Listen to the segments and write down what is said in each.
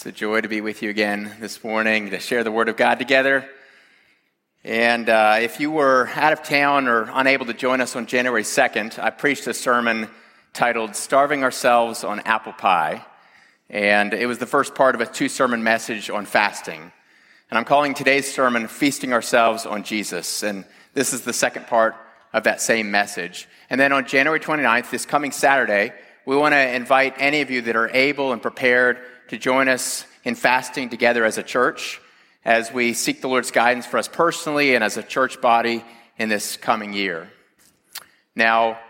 It's a joy to be with you again this morning to share the Word of God together. And uh, if you were out of town or unable to join us on January 2nd, I preached a sermon titled Starving Ourselves on Apple Pie. And it was the first part of a two sermon message on fasting. And I'm calling today's sermon Feasting Ourselves on Jesus. And this is the second part of that same message. And then on January 29th, this coming Saturday, we want to invite any of you that are able and prepared to join us in fasting together as a church as we seek the Lord's guidance for us personally and as a church body in this coming year. Now,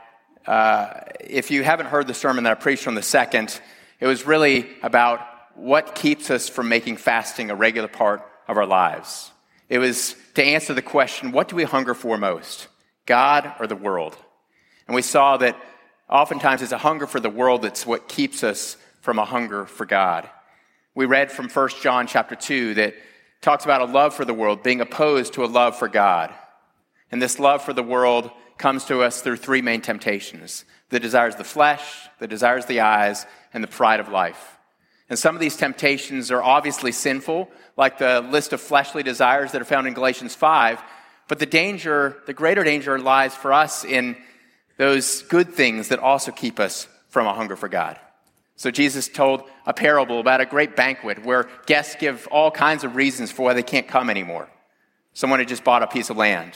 uh, if you haven't heard the sermon that I preached on the second, it was really about what keeps us from making fasting a regular part of our lives. It was to answer the question what do we hunger for most, God or the world? And we saw that oftentimes it's a hunger for the world that's what keeps us from a hunger for God. We read from 1 John chapter 2 that talks about a love for the world being opposed to a love for God. And this love for the world comes to us through three main temptations the desires of the flesh, the desires of the eyes, and the pride of life. And some of these temptations are obviously sinful, like the list of fleshly desires that are found in Galatians 5. But the danger, the greater danger lies for us in those good things that also keep us from a hunger for God. So Jesus told a parable about a great banquet where guests give all kinds of reasons for why they can't come anymore. Someone had just bought a piece of land.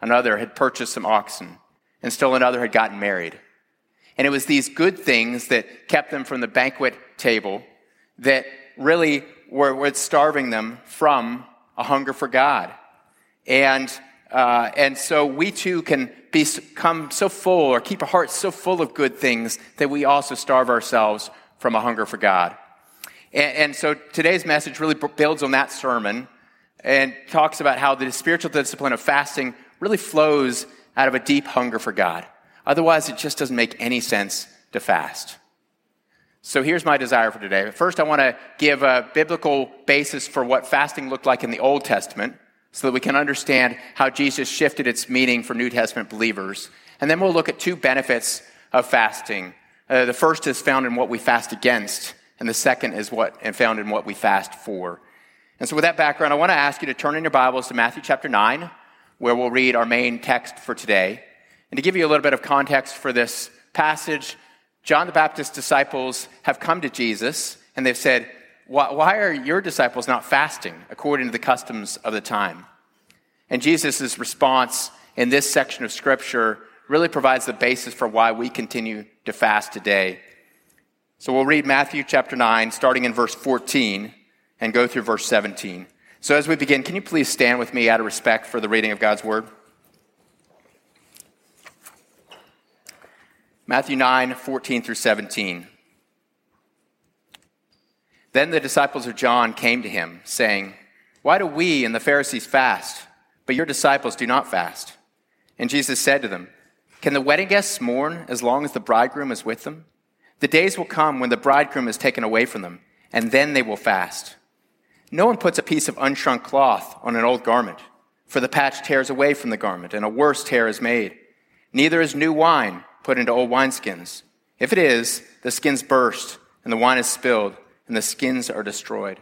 Another had purchased some oxen. And still another had gotten married. And it was these good things that kept them from the banquet table that really were, were starving them from a hunger for God. And, uh, and so we too can become so full or keep our hearts so full of good things that we also starve ourselves from a hunger for God. And, and so today's message really builds on that sermon and talks about how the spiritual discipline of fasting really flows out of a deep hunger for God. Otherwise, it just doesn't make any sense to fast. So here's my desire for today. First, I want to give a biblical basis for what fasting looked like in the Old Testament so that we can understand how Jesus shifted its meaning for New Testament believers. And then we'll look at two benefits of fasting uh, the first is found in what we fast against, and the second is what and found in what we fast for. And so, with that background, I want to ask you to turn in your Bibles to Matthew chapter 9, where we'll read our main text for today. And to give you a little bit of context for this passage, John the Baptist's disciples have come to Jesus and they've said, Why are your disciples not fasting according to the customs of the time? And Jesus' response in this section of Scripture really provides the basis for why we continue to fast today. So we'll read Matthew chapter 9, starting in verse 14, and go through verse 17. So as we begin, can you please stand with me out of respect for the reading of God's word? Matthew 9, 14 through 17. Then the disciples of John came to him, saying, Why do we and the Pharisees fast, but your disciples do not fast? And Jesus said to them, can the wedding guests mourn as long as the bridegroom is with them? The days will come when the bridegroom is taken away from them, and then they will fast. No one puts a piece of unshrunk cloth on an old garment, for the patch tears away from the garment, and a worse tear is made. Neither is new wine put into old wineskins. If it is, the skins burst, and the wine is spilled, and the skins are destroyed.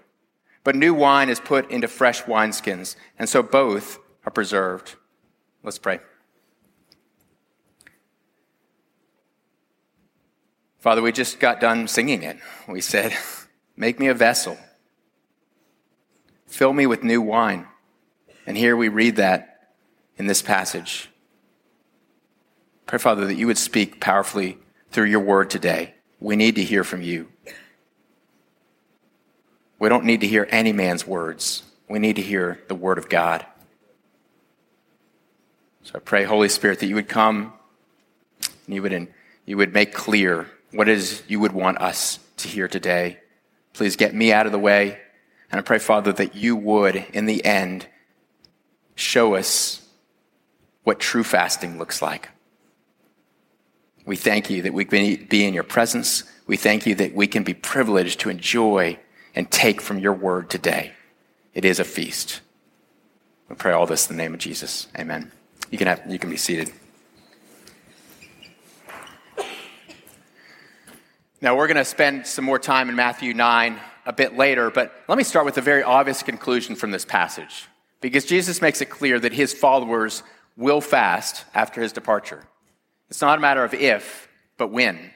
But new wine is put into fresh wineskins, and so both are preserved. Let's pray. Father, we just got done singing it. We said, Make me a vessel, fill me with new wine. And here we read that in this passage. Pray, Father, that you would speak powerfully through your word today. We need to hear from you. We don't need to hear any man's words. We need to hear the word of God. So I pray, Holy Spirit, that you would come and you would, you would make clear what it is you would want us to hear today. Please get me out of the way. And I pray, Father, that you would, in the end, show us what true fasting looks like. We thank you that we can be in your presence. We thank you that we can be privileged to enjoy and take from your word today. It is a feast. We pray all this in the name of Jesus. Amen. You can, have, you can be seated. Now, we're going to spend some more time in Matthew 9 a bit later, but let me start with a very obvious conclusion from this passage. Because Jesus makes it clear that his followers will fast after his departure. It's not a matter of if, but when.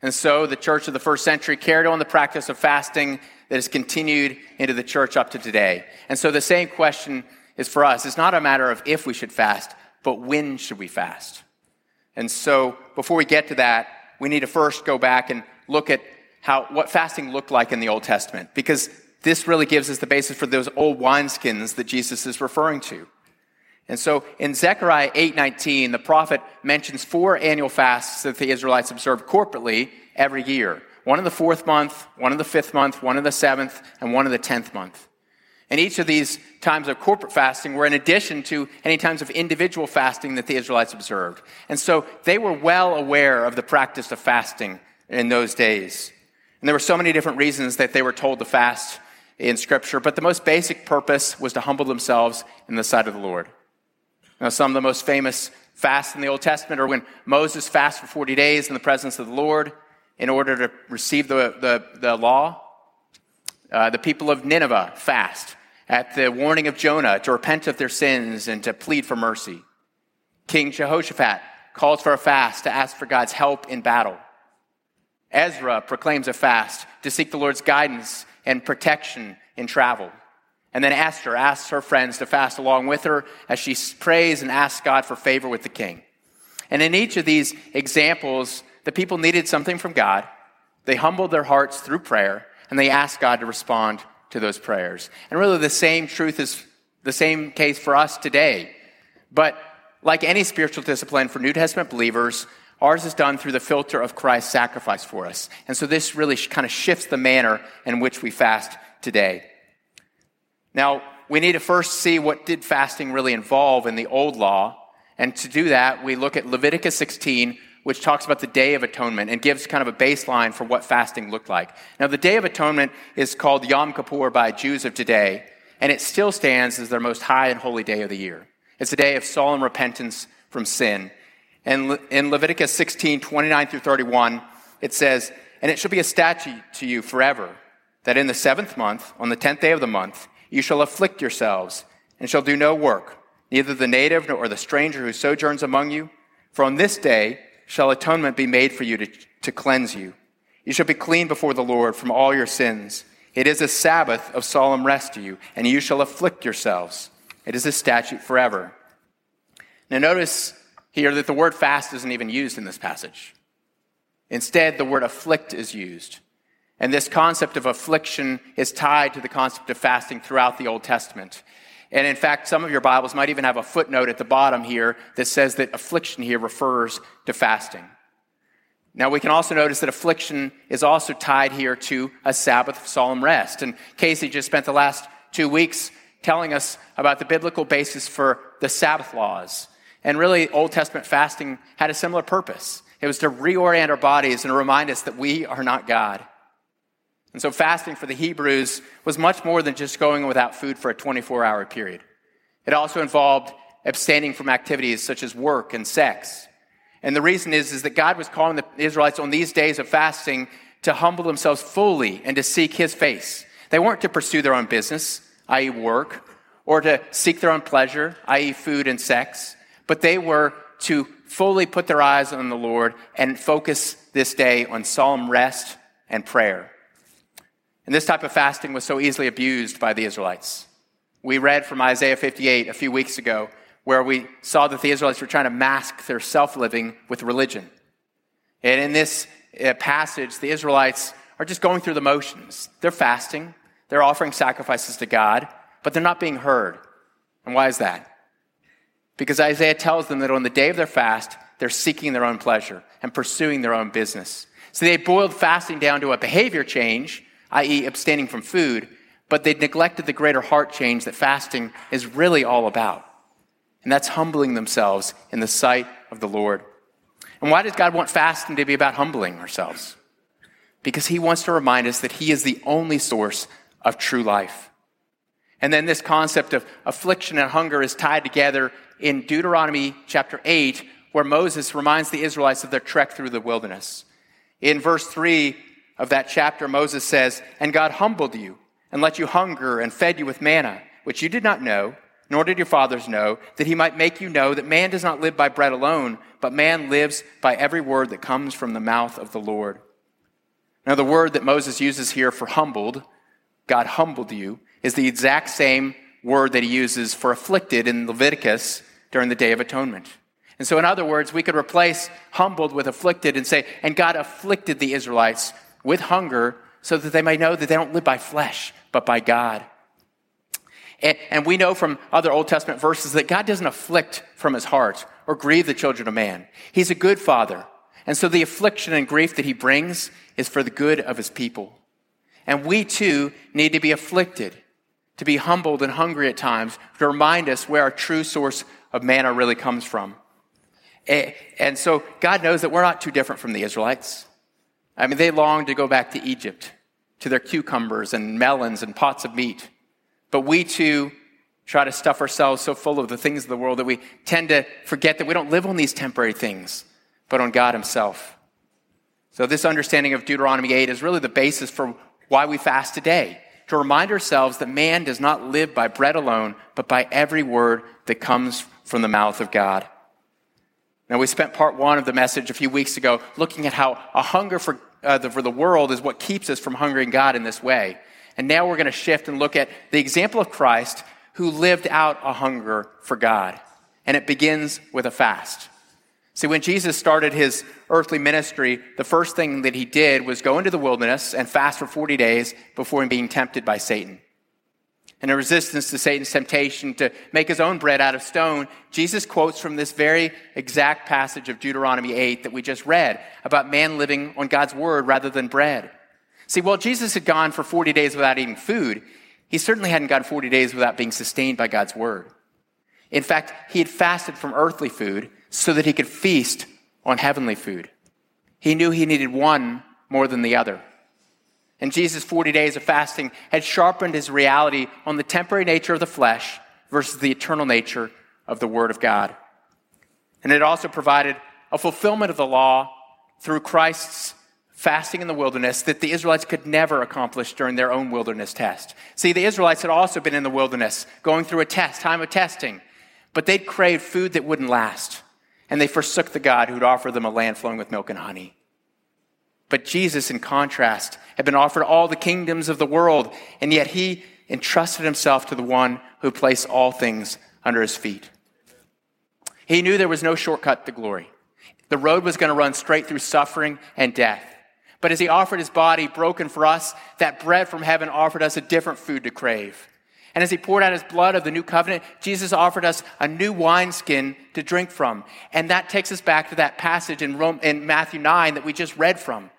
And so the church of the first century carried on the practice of fasting that has continued into the church up to today. And so the same question is for us. It's not a matter of if we should fast, but when should we fast? And so before we get to that, we need to first go back and look at how, what fasting looked like in the Old Testament, because this really gives us the basis for those old wineskins that Jesus is referring to. And so in Zechariah 8:19, the prophet mentions four annual fasts that the Israelites observed corporately every year. One in the fourth month, one in the fifth month, one in the seventh, and one in the tenth month. And each of these times of corporate fasting were in addition to any times of individual fasting that the Israelites observed. And so they were well aware of the practice of fasting in those days. And there were so many different reasons that they were told to fast in Scripture, but the most basic purpose was to humble themselves in the sight of the Lord. Now, some of the most famous fasts in the Old Testament are when Moses fasts for 40 days in the presence of the Lord in order to receive the, the, the law. Uh, the people of Nineveh fast at the warning of Jonah to repent of their sins and to plead for mercy. King Jehoshaphat calls for a fast to ask for God's help in battle. Ezra proclaims a fast to seek the Lord's guidance and protection in travel. And then Esther asks her friends to fast along with her as she prays and asks God for favor with the king. And in each of these examples, the people needed something from God. They humbled their hearts through prayer and they asked God to respond to those prayers. And really, the same truth is the same case for us today. But like any spiritual discipline for New Testament believers, ours is done through the filter of Christ's sacrifice for us. And so this really kind of shifts the manner in which we fast today. Now, we need to first see what did fasting really involve in the old law. And to do that, we look at Leviticus 16, which talks about the Day of Atonement and gives kind of a baseline for what fasting looked like. Now, the Day of Atonement is called Yom Kippur by Jews of today, and it still stands as their most high and holy day of the year. It's a day of solemn repentance from sin. And in Leviticus 16, 29 through 31, it says, And it shall be a statute to you forever, that in the seventh month, on the tenth day of the month, you shall afflict yourselves, and shall do no work, neither the native nor the stranger who sojourns among you. For on this day shall atonement be made for you to, to cleanse you. You shall be clean before the Lord from all your sins. It is a Sabbath of solemn rest to you, and you shall afflict yourselves. It is a statute forever. Now, notice here that the word fast isn't even used in this passage. Instead, the word afflict is used. And this concept of affliction is tied to the concept of fasting throughout the Old Testament. And in fact, some of your Bibles might even have a footnote at the bottom here that says that affliction here refers to fasting. Now, we can also notice that affliction is also tied here to a Sabbath of solemn rest. And Casey just spent the last two weeks telling us about the biblical basis for the Sabbath laws. And really, Old Testament fasting had a similar purpose. It was to reorient our bodies and remind us that we are not God. And so fasting for the Hebrews was much more than just going without food for a 24 hour period. It also involved abstaining from activities such as work and sex. And the reason is, is that God was calling the Israelites on these days of fasting to humble themselves fully and to seek his face. They weren't to pursue their own business, i.e., work, or to seek their own pleasure, i.e., food and sex, but they were to fully put their eyes on the Lord and focus this day on solemn rest and prayer. And this type of fasting was so easily abused by the Israelites. We read from Isaiah 58 a few weeks ago where we saw that the Israelites were trying to mask their self living with religion. And in this uh, passage, the Israelites are just going through the motions. They're fasting, they're offering sacrifices to God, but they're not being heard. And why is that? Because Isaiah tells them that on the day of their fast, they're seeking their own pleasure and pursuing their own business. So they boiled fasting down to a behavior change i.e., abstaining from food, but they neglected the greater heart change that fasting is really all about. And that's humbling themselves in the sight of the Lord. And why does God want fasting to be about humbling ourselves? Because He wants to remind us that He is the only source of true life. And then this concept of affliction and hunger is tied together in Deuteronomy chapter 8, where Moses reminds the Israelites of their trek through the wilderness. In verse 3, of that chapter, Moses says, And God humbled you and let you hunger and fed you with manna, which you did not know, nor did your fathers know, that he might make you know that man does not live by bread alone, but man lives by every word that comes from the mouth of the Lord. Now, the word that Moses uses here for humbled, God humbled you, is the exact same word that he uses for afflicted in Leviticus during the Day of Atonement. And so, in other words, we could replace humbled with afflicted and say, and God afflicted the Israelites with hunger so that they may know that they don't live by flesh, but by God. And, and, we know from other Old Testament verses that God doesn't afflict from his heart or grieve the children of man. He's a good father. And so the affliction and grief that he brings is for the good of his people. And we too need to be afflicted, to be humbled and hungry at times, to remind us where our true source of manna really comes from. And so God knows that we're not too different from the Israelites. I mean, they long to go back to Egypt, to their cucumbers and melons and pots of meat. But we too try to stuff ourselves so full of the things of the world that we tend to forget that we don't live on these temporary things, but on God Himself. So, this understanding of Deuteronomy 8 is really the basis for why we fast today to remind ourselves that man does not live by bread alone, but by every word that comes from the mouth of God. Now, we spent part one of the message a few weeks ago looking at how a hunger for, uh, the, for the world is what keeps us from hungering God in this way. And now we're going to shift and look at the example of Christ who lived out a hunger for God. And it begins with a fast. See, when Jesus started his earthly ministry, the first thing that he did was go into the wilderness and fast for 40 days before being tempted by Satan In a resistance to Satan's temptation to make his own bread out of stone, Jesus quotes from this very exact passage of Deuteronomy 8 that we just read about man living on God's word rather than bread. See, while Jesus had gone for 40 days without eating food, he certainly hadn't gone 40 days without being sustained by God's word. In fact, he had fasted from earthly food so that he could feast on heavenly food. He knew he needed one more than the other. And Jesus' 40 days of fasting had sharpened his reality on the temporary nature of the flesh versus the eternal nature of the Word of God. And it also provided a fulfillment of the law through Christ's fasting in the wilderness that the Israelites could never accomplish during their own wilderness test. See, the Israelites had also been in the wilderness, going through a test, time of testing, but they'd craved food that wouldn't last, and they forsook the God who'd offered them a land flowing with milk and honey. But Jesus, in contrast, had been offered all the kingdoms of the world, and yet he entrusted himself to the one who placed all things under his feet. He knew there was no shortcut to glory. The road was going to run straight through suffering and death. But as he offered his body broken for us, that bread from heaven offered us a different food to crave. And as he poured out his blood of the new covenant, Jesus offered us a new wineskin to drink from. And that takes us back to that passage in, Rome, in Matthew 9 that we just read from.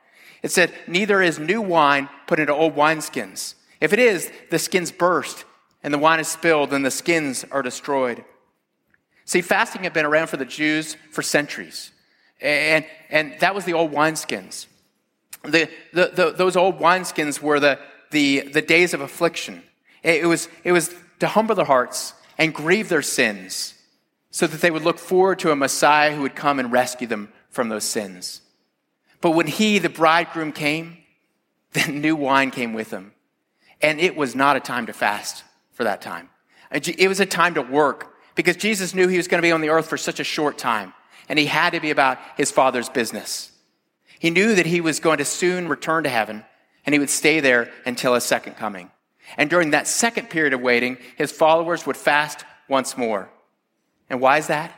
It said, Neither is new wine put into old wineskins. If it is, the skins burst, and the wine is spilled, and the skins are destroyed. See, fasting had been around for the Jews for centuries. And, and that was the old wineskins. The, the, the, those old wineskins were the, the, the days of affliction. It was, it was to humble their hearts and grieve their sins so that they would look forward to a Messiah who would come and rescue them from those sins. But when he, the bridegroom, came, then new wine came with him. And it was not a time to fast for that time. Uh, it was a time to work because Jesus knew he was going to be on the earth for such a short time. And he had to be about his father's business. He knew that he was going to soon return to heaven and he would stay there until his second coming. And during that second period of waiting, his followers would fast once more. And why is that?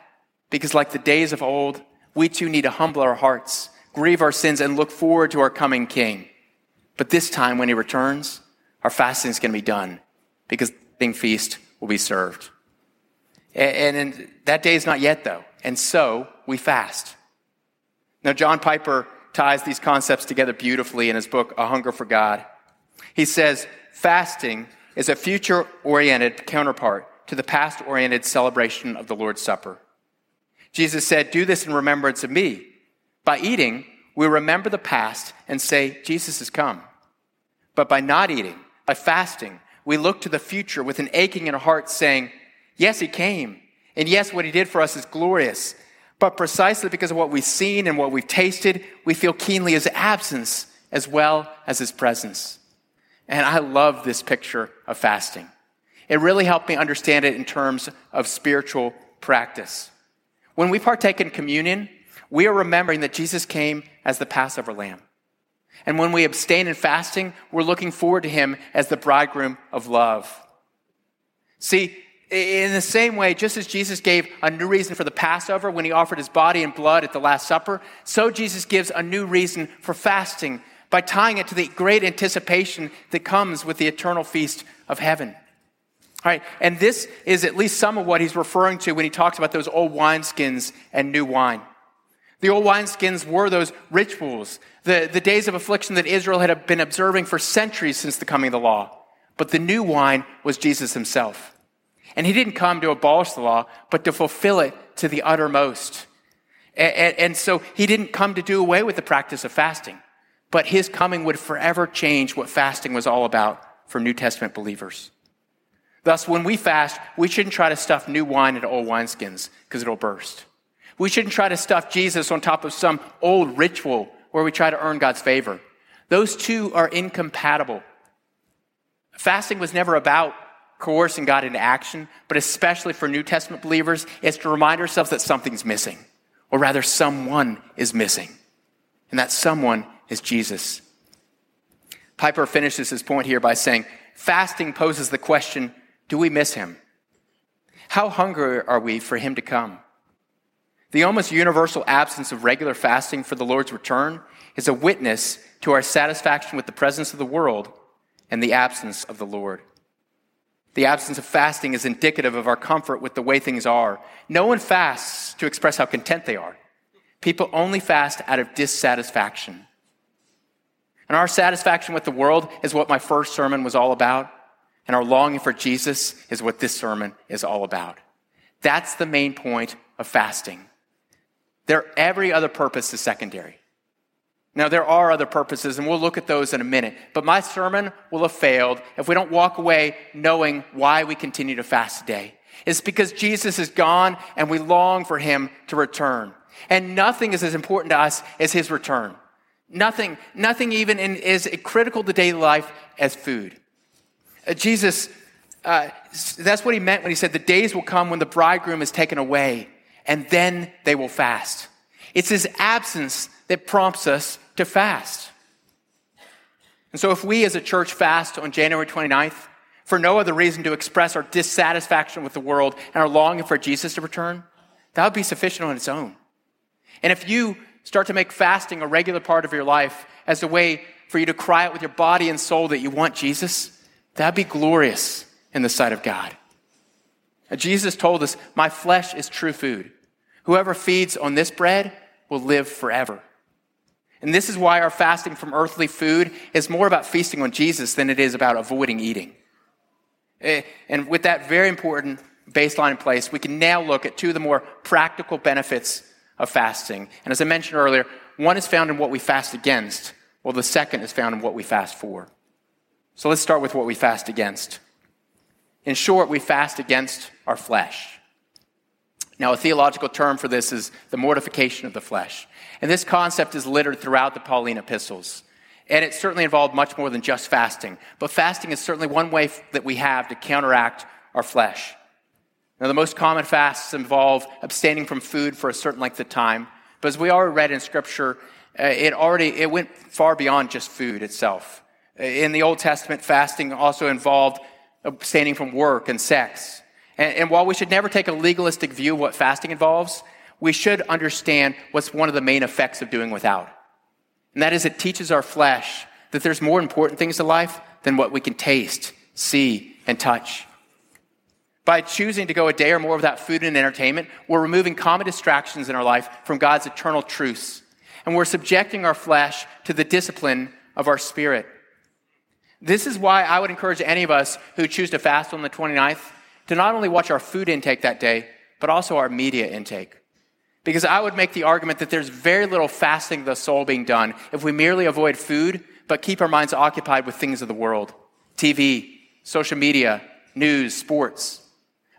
Because like the days of old, we too need to humble our hearts grieve our sins, and look forward to our coming King. But this time, when he returns, our fasting is going to be done because the feast will be served. And, and that day is not yet, though. And so we fast. Now, John Piper ties these concepts together beautifully in his book, A Hunger for God. He says, fasting is a future oriented counterpart to the past oriented celebration of the Lord's Supper. Jesus said, Do this in remembrance of me. By eating, we remember the past and say, Jesus has come. But by not eating, by fasting, we look to the future with an aching in our hearts, saying, Yes, he came. And yes, what he did for us is glorious. But precisely because of what we've seen and what we've tasted, we feel keenly his absence as well as his presence. And I love this picture of fasting. It really helped me understand it in terms of spiritual practice. When we partake in communion, we are remembering that Jesus came as the Passover lamb. And when we abstain in fasting, we're looking forward to him as the bridegroom of love. See, in the same way, just as Jesus gave a new reason for the Passover when he offered his body and blood at the Last Supper, so Jesus gives a new reason for fasting by tying it to the great anticipation that comes with the eternal feast of heaven. All right, and this is at least some of what he's referring to when he talks about those old wineskins and new wine. The old wineskins were those rituals, the, the days of affliction that Israel had been observing for centuries since the coming of the law. But the new wine was Jesus himself. And he didn't come to abolish the law, but to fulfill it to the uttermost. And, and, and so he didn't come to do away with the practice of fasting, but his coming would forever change what fasting was all about for New Testament believers. Thus, when we fast, we shouldn't try to stuff new wine into old wineskins because it'll burst. We shouldn't try to stuff Jesus on top of some old ritual where we try to earn God's favor. Those two are incompatible. Fasting was never about coercing God into action, but especially for New Testament believers, it's to remind ourselves that something's missing, or rather, someone is missing. And that someone is Jesus. Piper finishes his point here by saying, fasting poses the question do we miss him? How hungry are we for him to come? The almost universal absence of regular fasting for the Lord's return is a witness to our satisfaction with the presence of the world and the absence of the Lord. The absence of fasting is indicative of our comfort with the way things are. No one fasts to express how content they are. People only fast out of dissatisfaction. And our satisfaction with the world is what my first sermon was all about. And our longing for Jesus is what this sermon is all about. That's the main point of fasting. There, every other purpose is secondary. Now, there are other purposes, and we'll look at those in a minute. But my sermon will have failed if we don't walk away knowing why we continue to fast today. It's because Jesus is gone and we long for him to return. And nothing is as important to us as his return. Nothing, nothing even in, is critical to daily life as food. Uh, Jesus, uh, that's what he meant when he said, The days will come when the bridegroom is taken away, and then they will fast. It's his absence that prompts us to fast. And so, if we as a church fast on January 29th for no other reason to express our dissatisfaction with the world and our longing for Jesus to return, that would be sufficient on its own. And if you start to make fasting a regular part of your life as a way for you to cry out with your body and soul that you want Jesus, That'd be glorious in the sight of God. Jesus told us, My flesh is true food. Whoever feeds on this bread will live forever. And this is why our fasting from earthly food is more about feasting on Jesus than it is about avoiding eating. Eh, and with that very important baseline in place, we can now look at two of the more practical benefits of fasting. And as I mentioned earlier, one is found in what we fast against, while the second is found in what we fast for. So let's start with what we fast against. In short, we fast against our flesh. Now, a theological term for this is the mortification of the flesh. And this concept is littered throughout the Pauline epistles. And it certainly involved much more than just fasting. But fasting is certainly one way that we have to counteract our flesh. Now, the most common fasts involve abstaining from food for a certain length of time. But as we already read in Scripture, uh, it already it went far beyond just food itself. In the Old Testament, fasting also involved abstaining from work and sex. And, and, while we should never take a legalistic view of what fasting involves, we should understand what's one of the main effects of doing without. And that is it teaches our flesh that there's more important things in life than what we can taste, see, and touch. By choosing to go a day or more without food and entertainment, we're removing common distractions in our life from God's eternal truths. And we're subjecting our flesh to the discipline of our spirit. This is why I would encourage any of us who choose to fast on the 29th to not only watch our food intake that day, but also our media intake. Because I would make the argument that there's very little fasting of the soul being done if we merely avoid food, but keep our minds occupied with things of the world TV, social media, news, sports.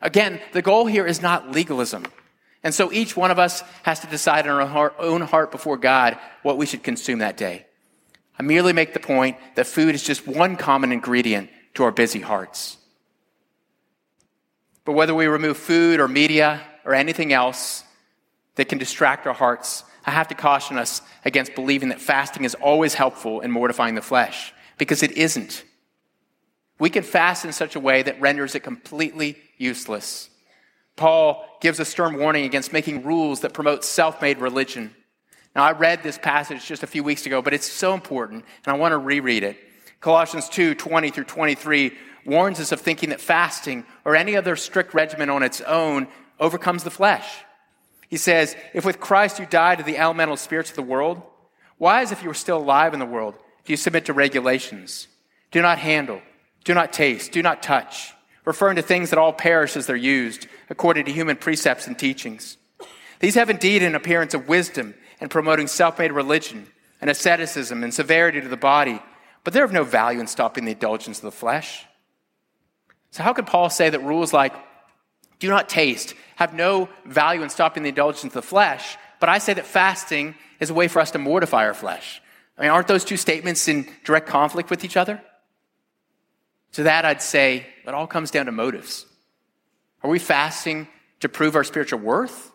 Again, the goal here is not legalism. And so each one of us has to decide in our own heart before God what we should consume that day. I merely make the point that food is just one common ingredient to our busy hearts. But whether we remove food or media or anything else that can distract our hearts, I have to caution us against believing that fasting is always helpful in mortifying the flesh, because it isn't. We can fast in such a way that renders it completely useless. Paul gives a stern warning against making rules that promote self made religion. Now, I read this passage just a few weeks ago, but it's so important, and I want to reread it. Colossians 2 20 through 23 warns us of thinking that fasting or any other strict regimen on its own overcomes the flesh. He says, If with Christ you died to the elemental spirits of the world, why, as if you were still alive in the world, do you submit to regulations? Do not handle, do not taste, do not touch, referring to things that all perish as they're used, according to human precepts and teachings. These have indeed an appearance of wisdom in promoting self made religion and asceticism and severity to the body, but they're of no value in stopping the indulgence of the flesh. So, how could Paul say that rules like do not taste have no value in stopping the indulgence of the flesh, but I say that fasting is a way for us to mortify our flesh? I mean, aren't those two statements in direct conflict with each other? To that, I'd say it all comes down to motives. Are we fasting to prove our spiritual worth?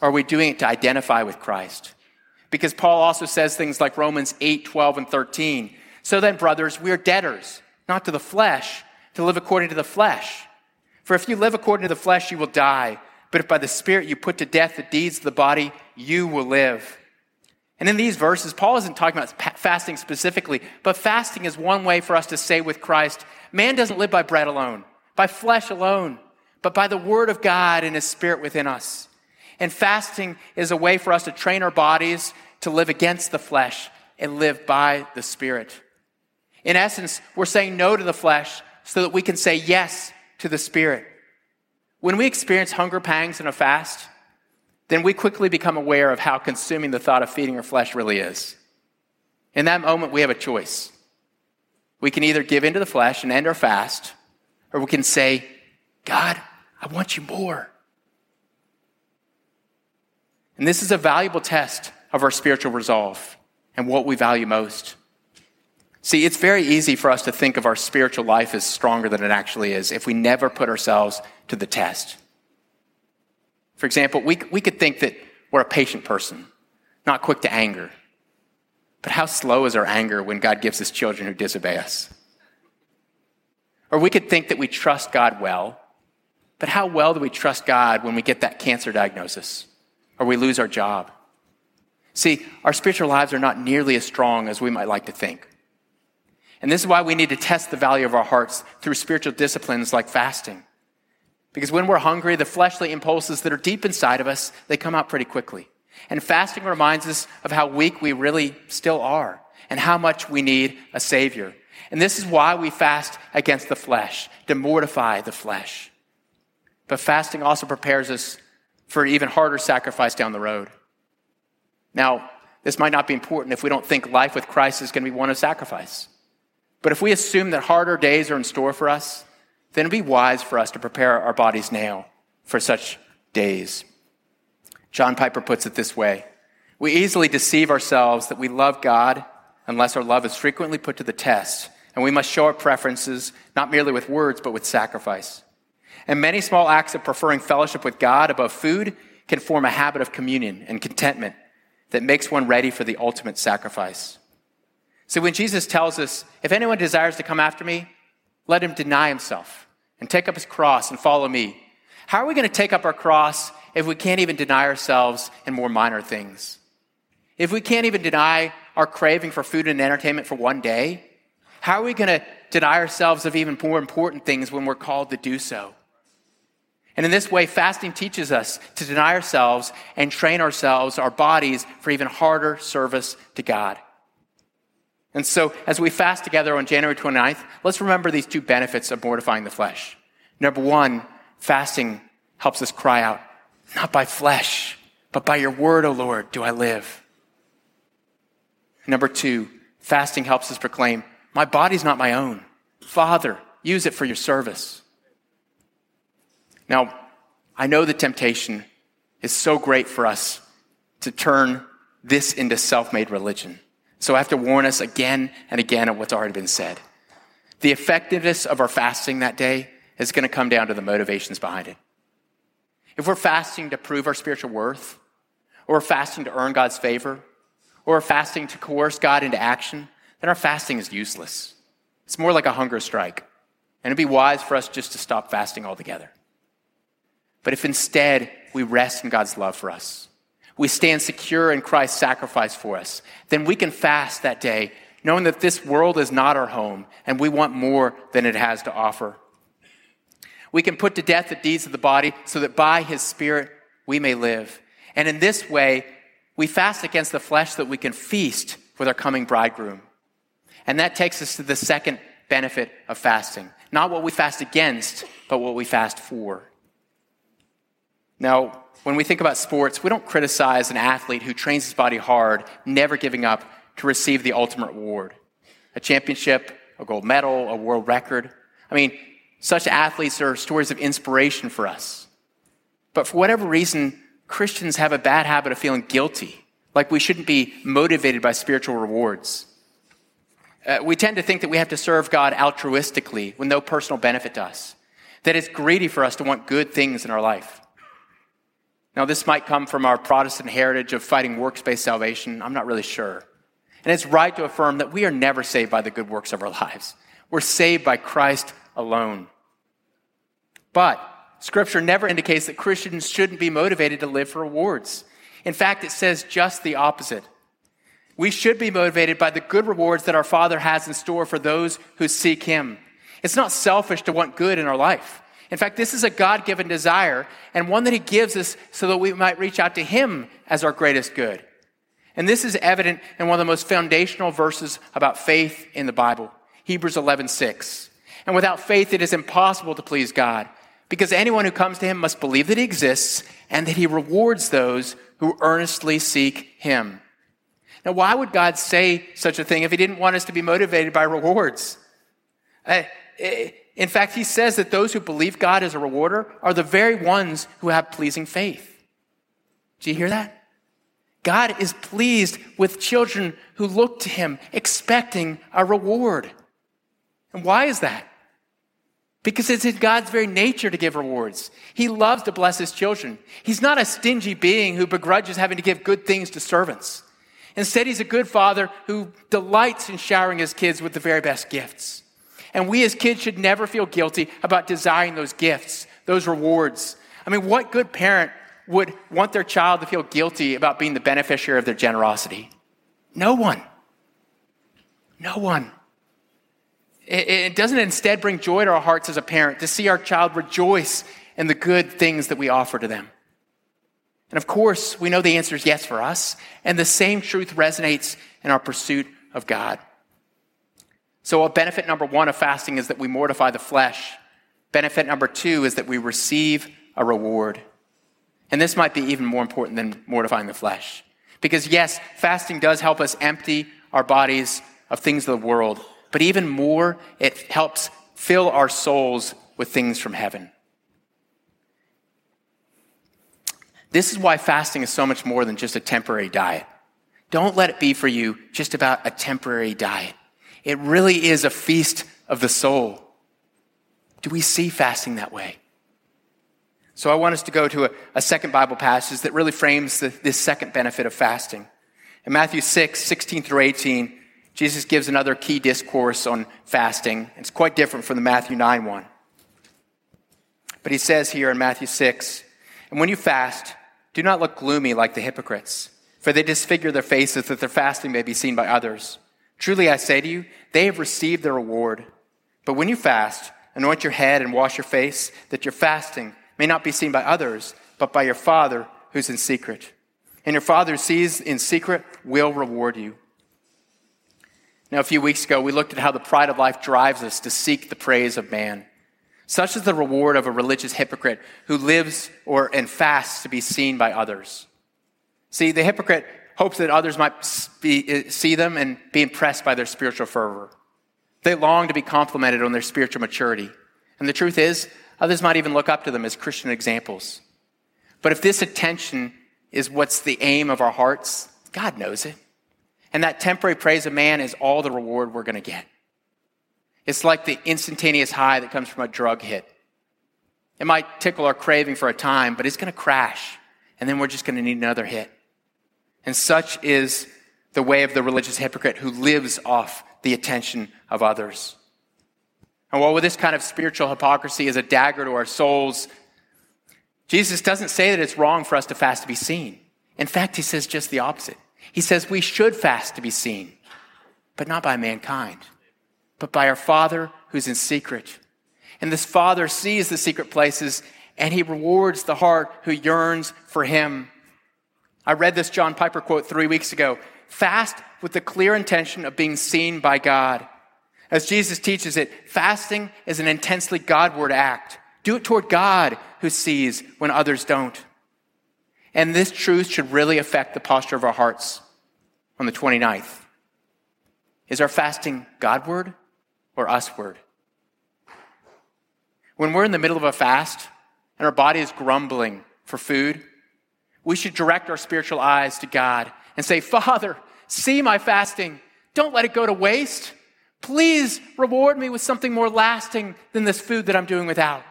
Or are we doing it to identify with Christ? Because Paul also says things like Romans 8, 12, and 13. So then, brothers, we are debtors, not to the flesh, to live according to the flesh. For if you live according to the flesh, you will die. But if by the Spirit you put to death the deeds of the body, you will live. And in these verses, Paul isn't talking about fasting specifically, but fasting is one way for us to say with Christ, man doesn't live by bread alone, by flesh alone, but by the word of God and his spirit within us. And fasting is a way for us to train our bodies to live against the flesh and live by the Spirit. In essence, we're saying no to the flesh so that we can say yes to the Spirit. When we experience hunger pangs in a fast, then we quickly become aware of how consuming the thought of feeding our flesh really is. In that moment, we have a choice. We can either give into the flesh and end our fast, or we can say, God, I want you more. And this is a valuable test of our spiritual resolve and what we value most. See, it's very easy for us to think of our spiritual life as stronger than it actually is if we never put ourselves to the test. For example, we, we could think that we're a patient person, not quick to anger. But how slow is our anger when God gives us children who disobey us? Or we could think that we trust God well, but how well do we trust God when we get that cancer diagnosis? or we lose our job. See, our spiritual lives are not nearly as strong as we might like to think. And this is why we need to test the value of our hearts through spiritual disciplines like fasting. Because when we're hungry, the fleshly impulses that are deep inside of us, they come out pretty quickly. And fasting reminds us of how weak we really still are and how much we need a savior. And this is why we fast against the flesh, to mortify the flesh. But fasting also prepares us for an even harder sacrifice down the road. Now, this might not be important if we don't think life with Christ is going to be one of sacrifice. But if we assume that harder days are in store for us, then it'd be wise for us to prepare our bodies now for such days. John Piper puts it this way We easily deceive ourselves that we love God unless our love is frequently put to the test, and we must show our preferences not merely with words, but with sacrifice. And many small acts of preferring fellowship with God above food can form a habit of communion and contentment that makes one ready for the ultimate sacrifice. So when Jesus tells us, if anyone desires to come after me, let him deny himself and take up his cross and follow me. How are we going to take up our cross if we can't even deny ourselves in more minor things? If we can't even deny our craving for food and entertainment for one day, how are we going to deny ourselves of even more important things when we're called to do so? And in this way, fasting teaches us to deny ourselves and train ourselves, our bodies, for even harder service to God. And so, as we fast together on January 29th, let's remember these two benefits of mortifying the flesh. Number one, fasting helps us cry out, not by flesh, but by your word, O Lord, do I live. Number two, fasting helps us proclaim, my body's not my own. Father, use it for your service. Now, I know the temptation is so great for us to turn this into self made religion. So I have to warn us again and again of what's already been said. The effectiveness of our fasting that day is going to come down to the motivations behind it. If we're fasting to prove our spiritual worth, or we're fasting to earn God's favor, or we're fasting to coerce God into action, then our fasting is useless. It's more like a hunger strike. And it'd be wise for us just to stop fasting altogether. But if instead we rest in God's love for us, we stand secure in Christ's sacrifice for us, then we can fast that day knowing that this world is not our home and we want more than it has to offer. We can put to death the deeds of the body so that by his Spirit we may live. And in this way, we fast against the flesh so that we can feast with our coming bridegroom. And that takes us to the second benefit of fasting. Not what we fast against, but what we fast for. Now, when we think about sports, we don't criticize an athlete who trains his body hard, never giving up to receive the ultimate reward a championship, a gold medal, a world record. I mean, such athletes are stories of inspiration for us. But for whatever reason, Christians have a bad habit of feeling guilty, like we shouldn't be motivated by spiritual rewards. Uh, we tend to think that we have to serve God altruistically with no personal benefit to us, that it's greedy for us to want good things in our life. Now, this might come from our Protestant heritage of fighting works based salvation. I'm not really sure. And it's right to affirm that we are never saved by the good works of our lives. We're saved by Christ alone. But Scripture never indicates that Christians shouldn't be motivated to live for rewards. In fact, it says just the opposite. We should be motivated by the good rewards that our Father has in store for those who seek Him. It's not selfish to want good in our life. In fact, this is a God given desire and one that He gives us so that we might reach out to Him as our greatest good. And this is evident in one of the most foundational verses about faith in the Bible, Hebrews 11 6. And without faith, it is impossible to please God, because anyone who comes to Him must believe that He exists and that He rewards those who earnestly seek Him. Now, why would God say such a thing if He didn't want us to be motivated by rewards? Uh, in fact, He says that those who believe God as a rewarder are the very ones who have pleasing faith. Do you hear that? God is pleased with children who look to Him expecting a reward. And why is that? Because it's in God's very nature to give rewards. He loves to bless His children. He's not a stingy being who begrudges having to give good things to servants. Instead, He's a good father who delights in showering His kids with the very best gifts. And we as kids should never feel guilty about desiring those gifts, those rewards. I mean, what good parent would want their child to feel guilty about being the beneficiary of their generosity? No one. No one. It, it doesn't instead bring joy to our hearts as a parent to see our child rejoice in the good things that we offer to them. And of course, we know the answer is yes for us, and the same truth resonates in our pursuit of God. So, a benefit number one of fasting is that we mortify the flesh. Benefit number two is that we receive a reward. And this might be even more important than mortifying the flesh. Because yes, fasting does help us empty our bodies of things of the world, but even more, it helps fill our souls with things from heaven. This is why fasting is so much more than just a temporary diet. Don't let it be for you just about a temporary diet. It really is a feast of the soul. Do we see fasting that way? So I want us to go to a, a second Bible passage that really frames the, this second benefit of fasting. In Matthew 6, 16 through 18, Jesus gives another key discourse on fasting. It's quite different from the Matthew 9 one. But he says here in Matthew 6, And when you fast, do not look gloomy like the hypocrites, for they disfigure their faces that their fasting may be seen by others. Truly I say to you, they have received their reward. But when you fast, anoint your head and wash your face, that your fasting may not be seen by others, but by your Father who's in secret. And your Father who sees in secret will reward you. Now, a few weeks ago, we looked at how the pride of life drives us to seek the praise of man. Such is the reward of a religious hypocrite who lives or and fasts to be seen by others. See, the hypocrite hopes that others might be, eh, see them and be impressed by their spiritual fervor. They long to be complimented on their spiritual maturity. And the truth is, Others might even look up to them as Christian examples. But if this attention is what's the aim of our hearts, God knows it. And that temporary praise of man is all the reward we're going to get. It's like the instantaneous high that comes from a drug hit. It might tickle our craving for a time, but it's going to crash. And then we're just going to need another hit. And such is the way of the religious hypocrite who lives off the attention of others. And while with this kind of spiritual hypocrisy is a dagger to our souls, Jesus doesn't say that it's wrong for us to fast to be seen. In fact, he says just the opposite. He says we should fast to be seen, but not by mankind, but by our Father who's in secret. And this Father sees the secret places and he rewards the heart who yearns for him. I read this John Piper quote three weeks ago fast with the clear intention of being seen by God. As Jesus teaches it, fasting is an intensely Godward act. Do it toward God who sees when others don't. And this truth should really affect the posture of our hearts on the 29th. Is our fasting Godward or usward? When we're in the middle of a fast and our body is grumbling for food, we should direct our spiritual eyes to God and say, Father, see my fasting. Don't let it go to waste. Please reward me with something more lasting than this food that I'm doing without.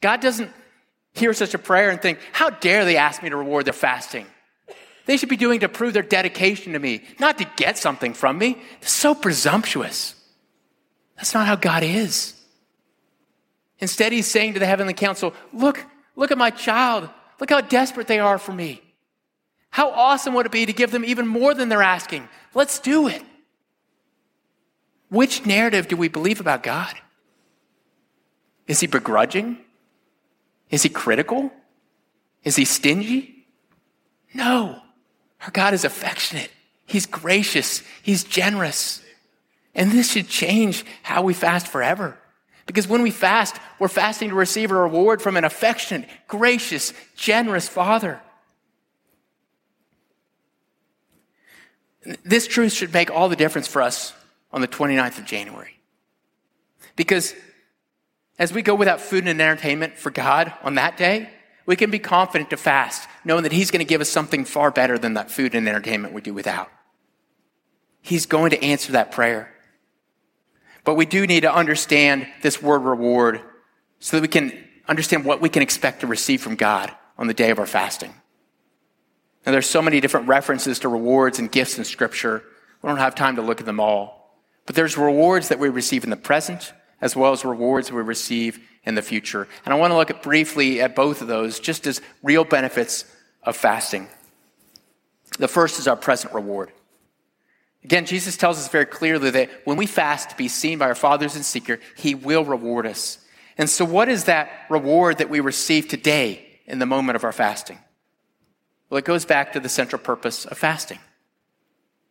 God doesn't hear such a prayer and think, How dare they ask me to reward their fasting? They should be doing to prove their dedication to me, not to get something from me. It's so presumptuous. That's not how God is. Instead, he's saying to the heavenly council, Look, look at my child. Look how desperate they are for me. How awesome would it be to give them even more than they're asking? Let's do it. Which narrative do we believe about God? Is he begrudging? Is he critical? Is he stingy? No. Our God is affectionate. He's gracious. He's generous. And this should change how we fast forever. Because when we fast, we're fasting to receive a reward from an affectionate, gracious, generous Father. This truth should make all the difference for us on the 29th of January. Because as we go without food and entertainment for God on that day, we can be confident to fast, knowing that He's going to give us something far better than that food and entertainment we do without. He's going to answer that prayer. But we do need to understand this word reward so that we can understand what we can expect to receive from God on the day of our fasting. Now, there's so many different references to rewards and gifts in Scripture. We don't have time to look at them all. But there's rewards that we receive in the present, as well as rewards we receive in the future. And I want to look at briefly at both of those just as real benefits of fasting. The first is our present reward. Again, Jesus tells us very clearly that when we fast to be seen by our fathers in secret, he will reward us. And so, what is that reward that we receive today in the moment of our fasting? Well, it goes back to the central purpose of fasting.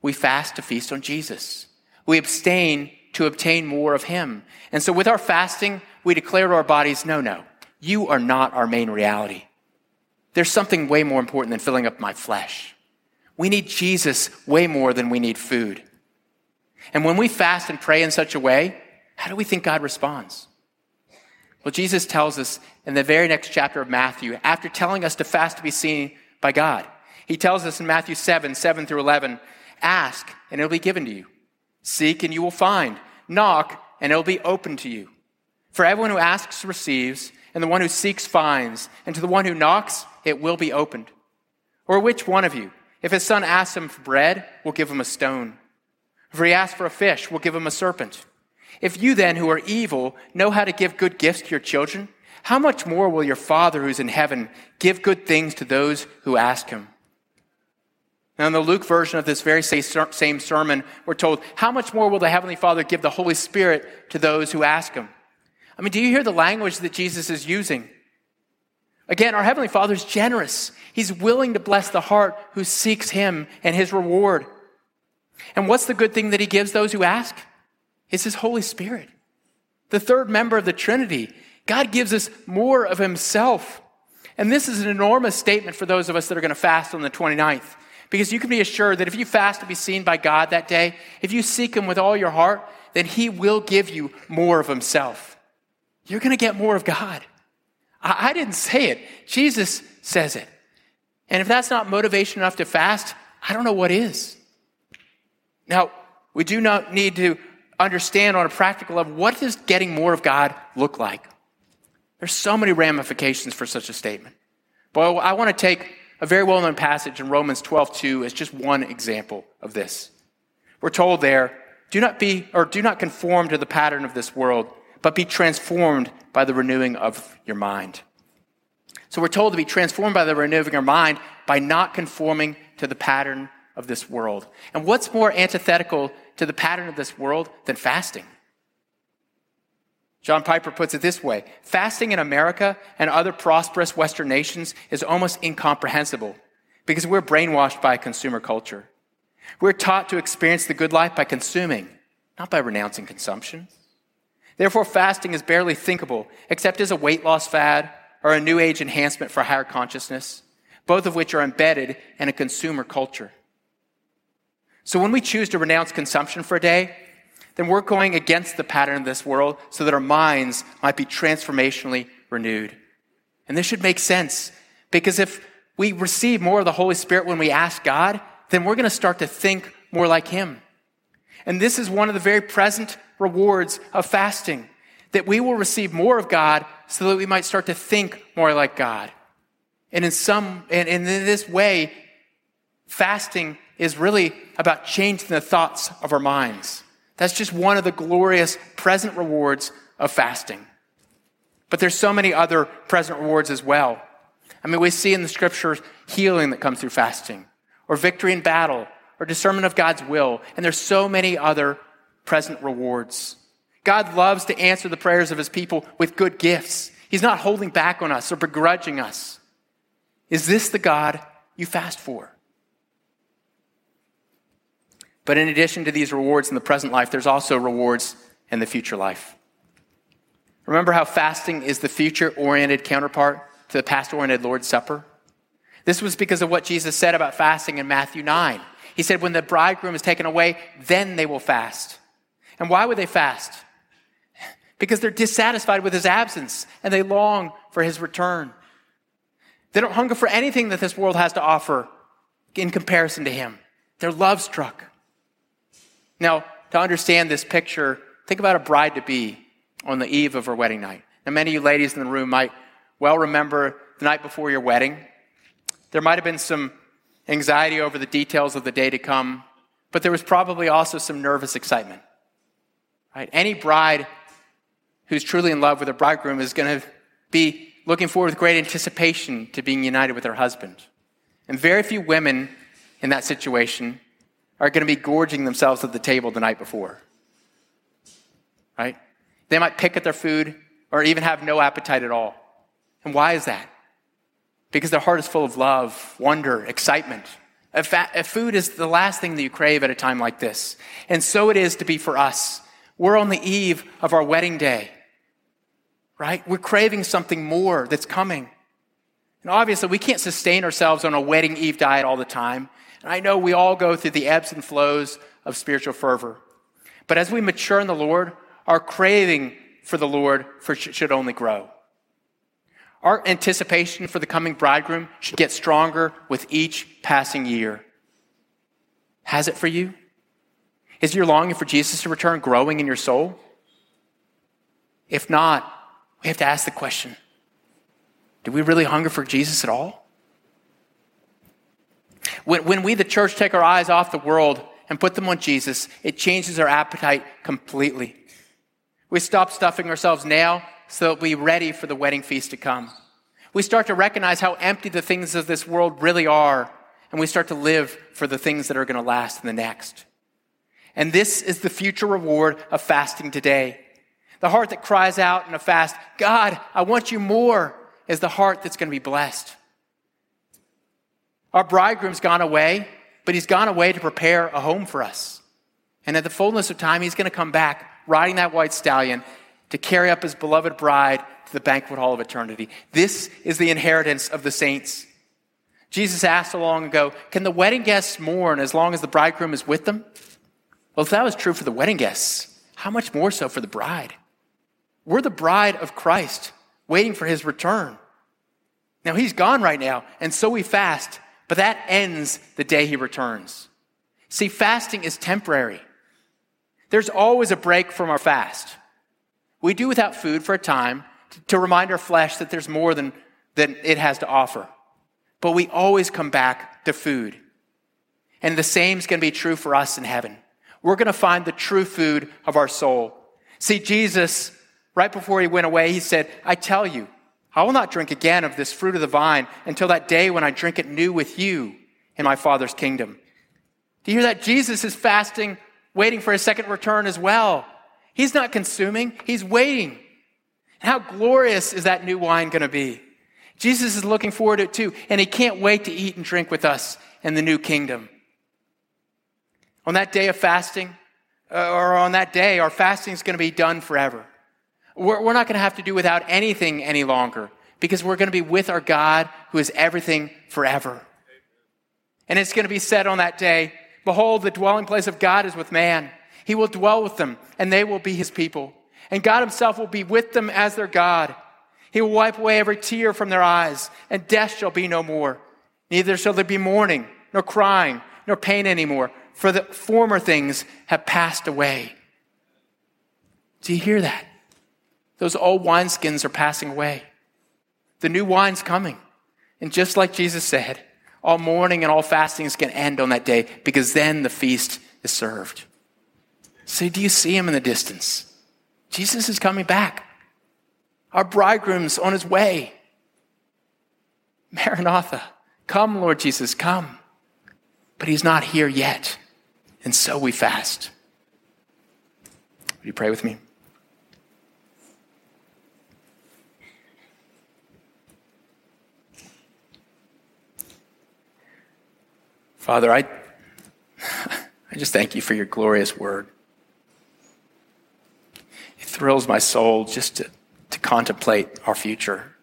We fast to feast on Jesus. We abstain to obtain more of Him. And so with our fasting, we declare to our bodies, no, no, you are not our main reality. There's something way more important than filling up my flesh. We need Jesus way more than we need food. And when we fast and pray in such a way, how do we think God responds? Well, Jesus tells us in the very next chapter of Matthew, after telling us to fast to be seen by God, he tells us in Matthew 7, 7 through 11, ask and it'll be given to you. Seek and you will find. Knock and it will be open to you. For everyone who asks receives, and the one who seeks finds, and to the one who knocks it will be opened. Or which one of you, if his son asks him for bread, we'll give him a stone? If he asks for a fish, we'll give him a serpent? If you then, who are evil, know how to give good gifts to your children, how much more will your Father who's in heaven give good things to those who ask him? Now, in the Luke version of this very same sermon, we're told, How much more will the Heavenly Father give the Holy Spirit to those who ask Him? I mean, do you hear the language that Jesus is using? Again, our Heavenly Father is generous. He's willing to bless the heart who seeks Him and His reward. And what's the good thing that He gives those who ask? It's His Holy Spirit. The third member of the Trinity. God gives us more of Himself. And this is an enormous statement for those of us that are going to fast on the 29th. Because you can be assured that if you fast to be seen by God that day, if you seek Him with all your heart, then He will give you more of Himself. You're going to get more of God. I, didn't say it, Jesus says it. And if that's not motivation enough to fast, I don't know what is. Now, we do not need to understand on a practical level what does getting more of God look like? There's so many ramifications for such a statement. But I want to take a very well known passage in Romans 12 2 as just one example of this. We're told there, do not be, or do not conform to the pattern of this world, but be transformed by the renewing of your mind. So we're told to be transformed by the renewing of our mind by not conforming to the pattern of this world. And what's more antithetical to the pattern of this world than fasting? John Piper puts it this way Fasting in America and other prosperous Western nations is almost incomprehensible because we're brainwashed by consumer culture. We're taught to experience the good life by consuming, not by renouncing consumption. Therefore, fasting is barely thinkable, except as a weight loss fad or a new age enhancement for higher consciousness, both of which are embedded in a consumer culture. So when we choose to renounce consumption for a day, then we're going against the pattern of this world so that our minds might be transformationally renewed. And this should make sense because if we receive more of the Holy Spirit when we ask God, then we're going to start to think more like Him. And this is one of the very present rewards of fasting that we will receive more of God so that we might start to think more like God. And in some, and in this way, fasting is really about changing the thoughts of our minds. That's just one of the glorious present rewards of fasting. But there's so many other present rewards as well. I mean, we see in the scriptures healing that comes through fasting, or victory in battle, or discernment of God's will. And there's so many other present rewards. God loves to answer the prayers of his people with good gifts. He's not holding back on us or begrudging us. Is this the God you fast for? But in addition to these rewards in the present life, there's also rewards in the future life. Remember how fasting is the future oriented counterpart to the past oriented Lord's Supper? This was because of what Jesus said about fasting in Matthew 9. He said, When the bridegroom is taken away, then they will fast. And why would they fast? Because they're dissatisfied with his absence and they long for his return. They don't hunger for anything that this world has to offer in comparison to him. They're love struck. Now, to understand this picture, think about a bride to be on the eve of her wedding night. Now, many of you ladies in the room might well remember the night before your wedding. There might have been some anxiety over the details of the day to come, but there was probably also some nervous excitement. Right? Any bride who's truly in love with her bridegroom is going to be looking forward with great anticipation to being united with her husband. And very few women in that situation are going to be gorging themselves at the table the night before. Right? They might pick at their food or even have no appetite at all. And why is that? Because their heart is full of love, wonder, excitement. If, food is the last thing that you crave at a time like this. And so it is to be for us. We're on the eve of our wedding day. Right? We're craving something more that's coming. And obviously, we can't sustain ourselves on a wedding eve diet all the time. And I know we all go through the ebbs and flows of spiritual fervor. But as we mature in the Lord, our craving for the Lord should only grow. Our anticipation for the coming bridegroom should get stronger with each passing year. Has it for you? Is your longing for Jesus to return growing in your soul? If not, we have to ask the question do we really hunger for Jesus at all? When, when we, the church, take our eyes off the world and put them on Jesus, it changes our appetite completely. We stop stuffing ourselves now so that we're ready for the wedding feast to come. We start to recognize how empty the things of this world really are, and we start to live for the things that are going to last in the next. And this is the future reward of fasting today. The heart that cries out in a fast, God, I want you more, is the heart that's going to be blessed. Our bridegroom's gone away, but he's gone away to prepare a home for us. And at the fullness of time, he's going to come back riding that white stallion to carry up his beloved bride to the banquet hall of eternity. This is the inheritance of the saints. Jesus asked so long ago, Can the wedding guests mourn as long as the bridegroom is with them? Well, if that was true for the wedding guests, how much more so for the bride? We're the bride of Christ, waiting for his return. Now, he's gone right now, and so we fast but that ends the day he returns. See, fasting is temporary. There's always a break from our fast. We do without food for a time to remind our flesh that there's more than, than it has to offer. But we always come back to food. And the same is going to be true for us in heaven. We're going to find the true food of our soul. See, Jesus, right before he went away, he said, I tell you, I will not drink again of this fruit of the vine until that day when I drink it new with you in my Father's kingdom. Do you hear that? Jesus is fasting, waiting for his second return as well. He's not consuming, he's waiting. How glorious is that new wine going to be? Jesus is looking forward to it too, and he can't wait to eat and drink with us in the new kingdom. On that day of fasting, uh, or on that day, our fasting is going to be done forever. We're, we're not going to have to do without anything any longer because we're going to be with our God who is everything forever. And it's going to be said on that day, Behold, the dwelling place of God is with man. He will dwell with them, and they will be his people. And God himself will be with them as their God. He will wipe away every tear from their eyes, and death shall be no more. Neither shall there be mourning, nor crying, nor pain anymore, for the former things have passed away. Do you hear that? Those old wineskins are passing away. The new wine's coming. And just like Jesus said, all mourning and all fasting is going to end on that day because then the feast is served. So, do you see him in the distance? Jesus is coming back. Our bridegroom's on his way. Maranatha, come, Lord Jesus, come. But he's not here yet. And so we fast. Would you pray with me? Father, I, I just thank you for your glorious word. It thrills my soul just to, to contemplate our future.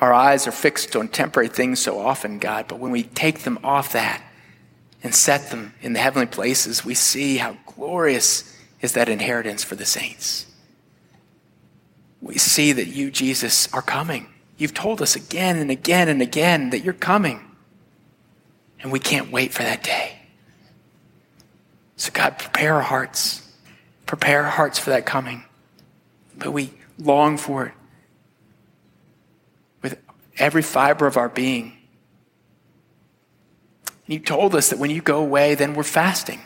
Our eyes are fixed on temporary things so often, God, but when we take them off that and set them in the heavenly places, we see how glorious is that inheritance for the saints. We see that you, Jesus, are coming. You've told us again and again and again that you're coming. And we can't wait for that day. So, God, prepare our hearts. Prepare our hearts for that coming. But we long for it every fiber of our being. You told us that when you go away, then we're fasting.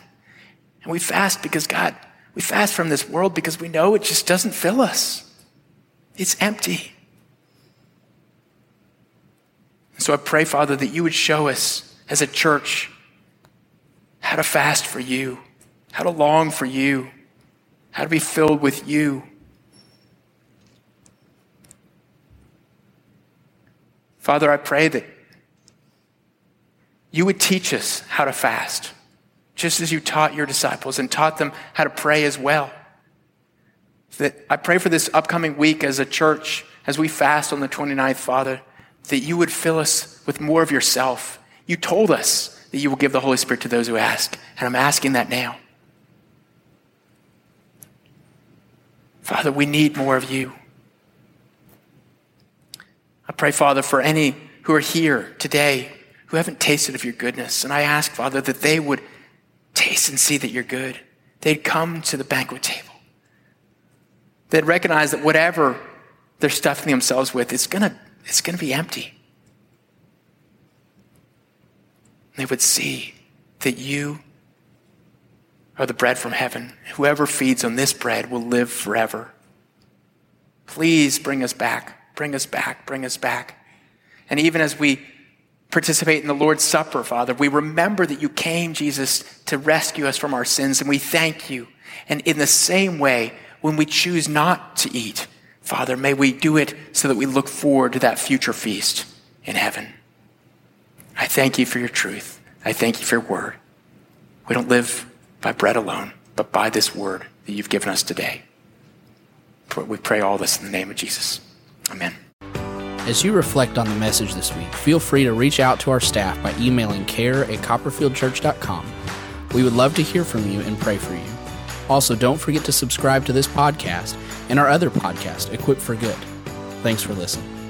And we fast because, God, we fast from this world because we know it just doesn't fill us. It's empty. And So I pray, Father, that you would show us as a church how to fast for you, how to long for you, how to be filled with you. Father, I pray that you would teach us how to fast, just as you taught your disciples and taught them how to pray as well. That I pray for this upcoming week as a church, as we fast on the 29th, Father, that you would fill us with more of yourself. You told us that you will give the Holy Spirit to those who ask, and I'm asking that now. Father, we need more of you. I pray, Father, for any who are here today who haven't tasted of your goodness. And I ask, Father, that they would taste and see that you're good. They'd come to the banquet table. They'd recognize that whatever they're stuffing themselves with, it's to it's to be empty. They would see that you are the bread from heaven. Whoever feeds on this bread will live forever. Please bring us back, bring us back, bring us back. And even as we participate in the Lord's Supper, Father, we remember that you came, Jesus, to rescue us from our sins, and we thank you. And in the same way, when we choose not to eat, Father, may we do it so that we look forward to that future feast in heaven. I thank you for your truth. I thank you for your word. We don't live by bread alone, but by this word that you've given us today. We pray all this in the name of Jesus. Amen. As you reflect on the message this week, feel free to reach out to our staff by emailing care at copperfieldchurch.com. We would love to hear from you and pray for you. Also, don't forget to subscribe to this podcast and our other podcast, Equipped for Good. Thanks for listening.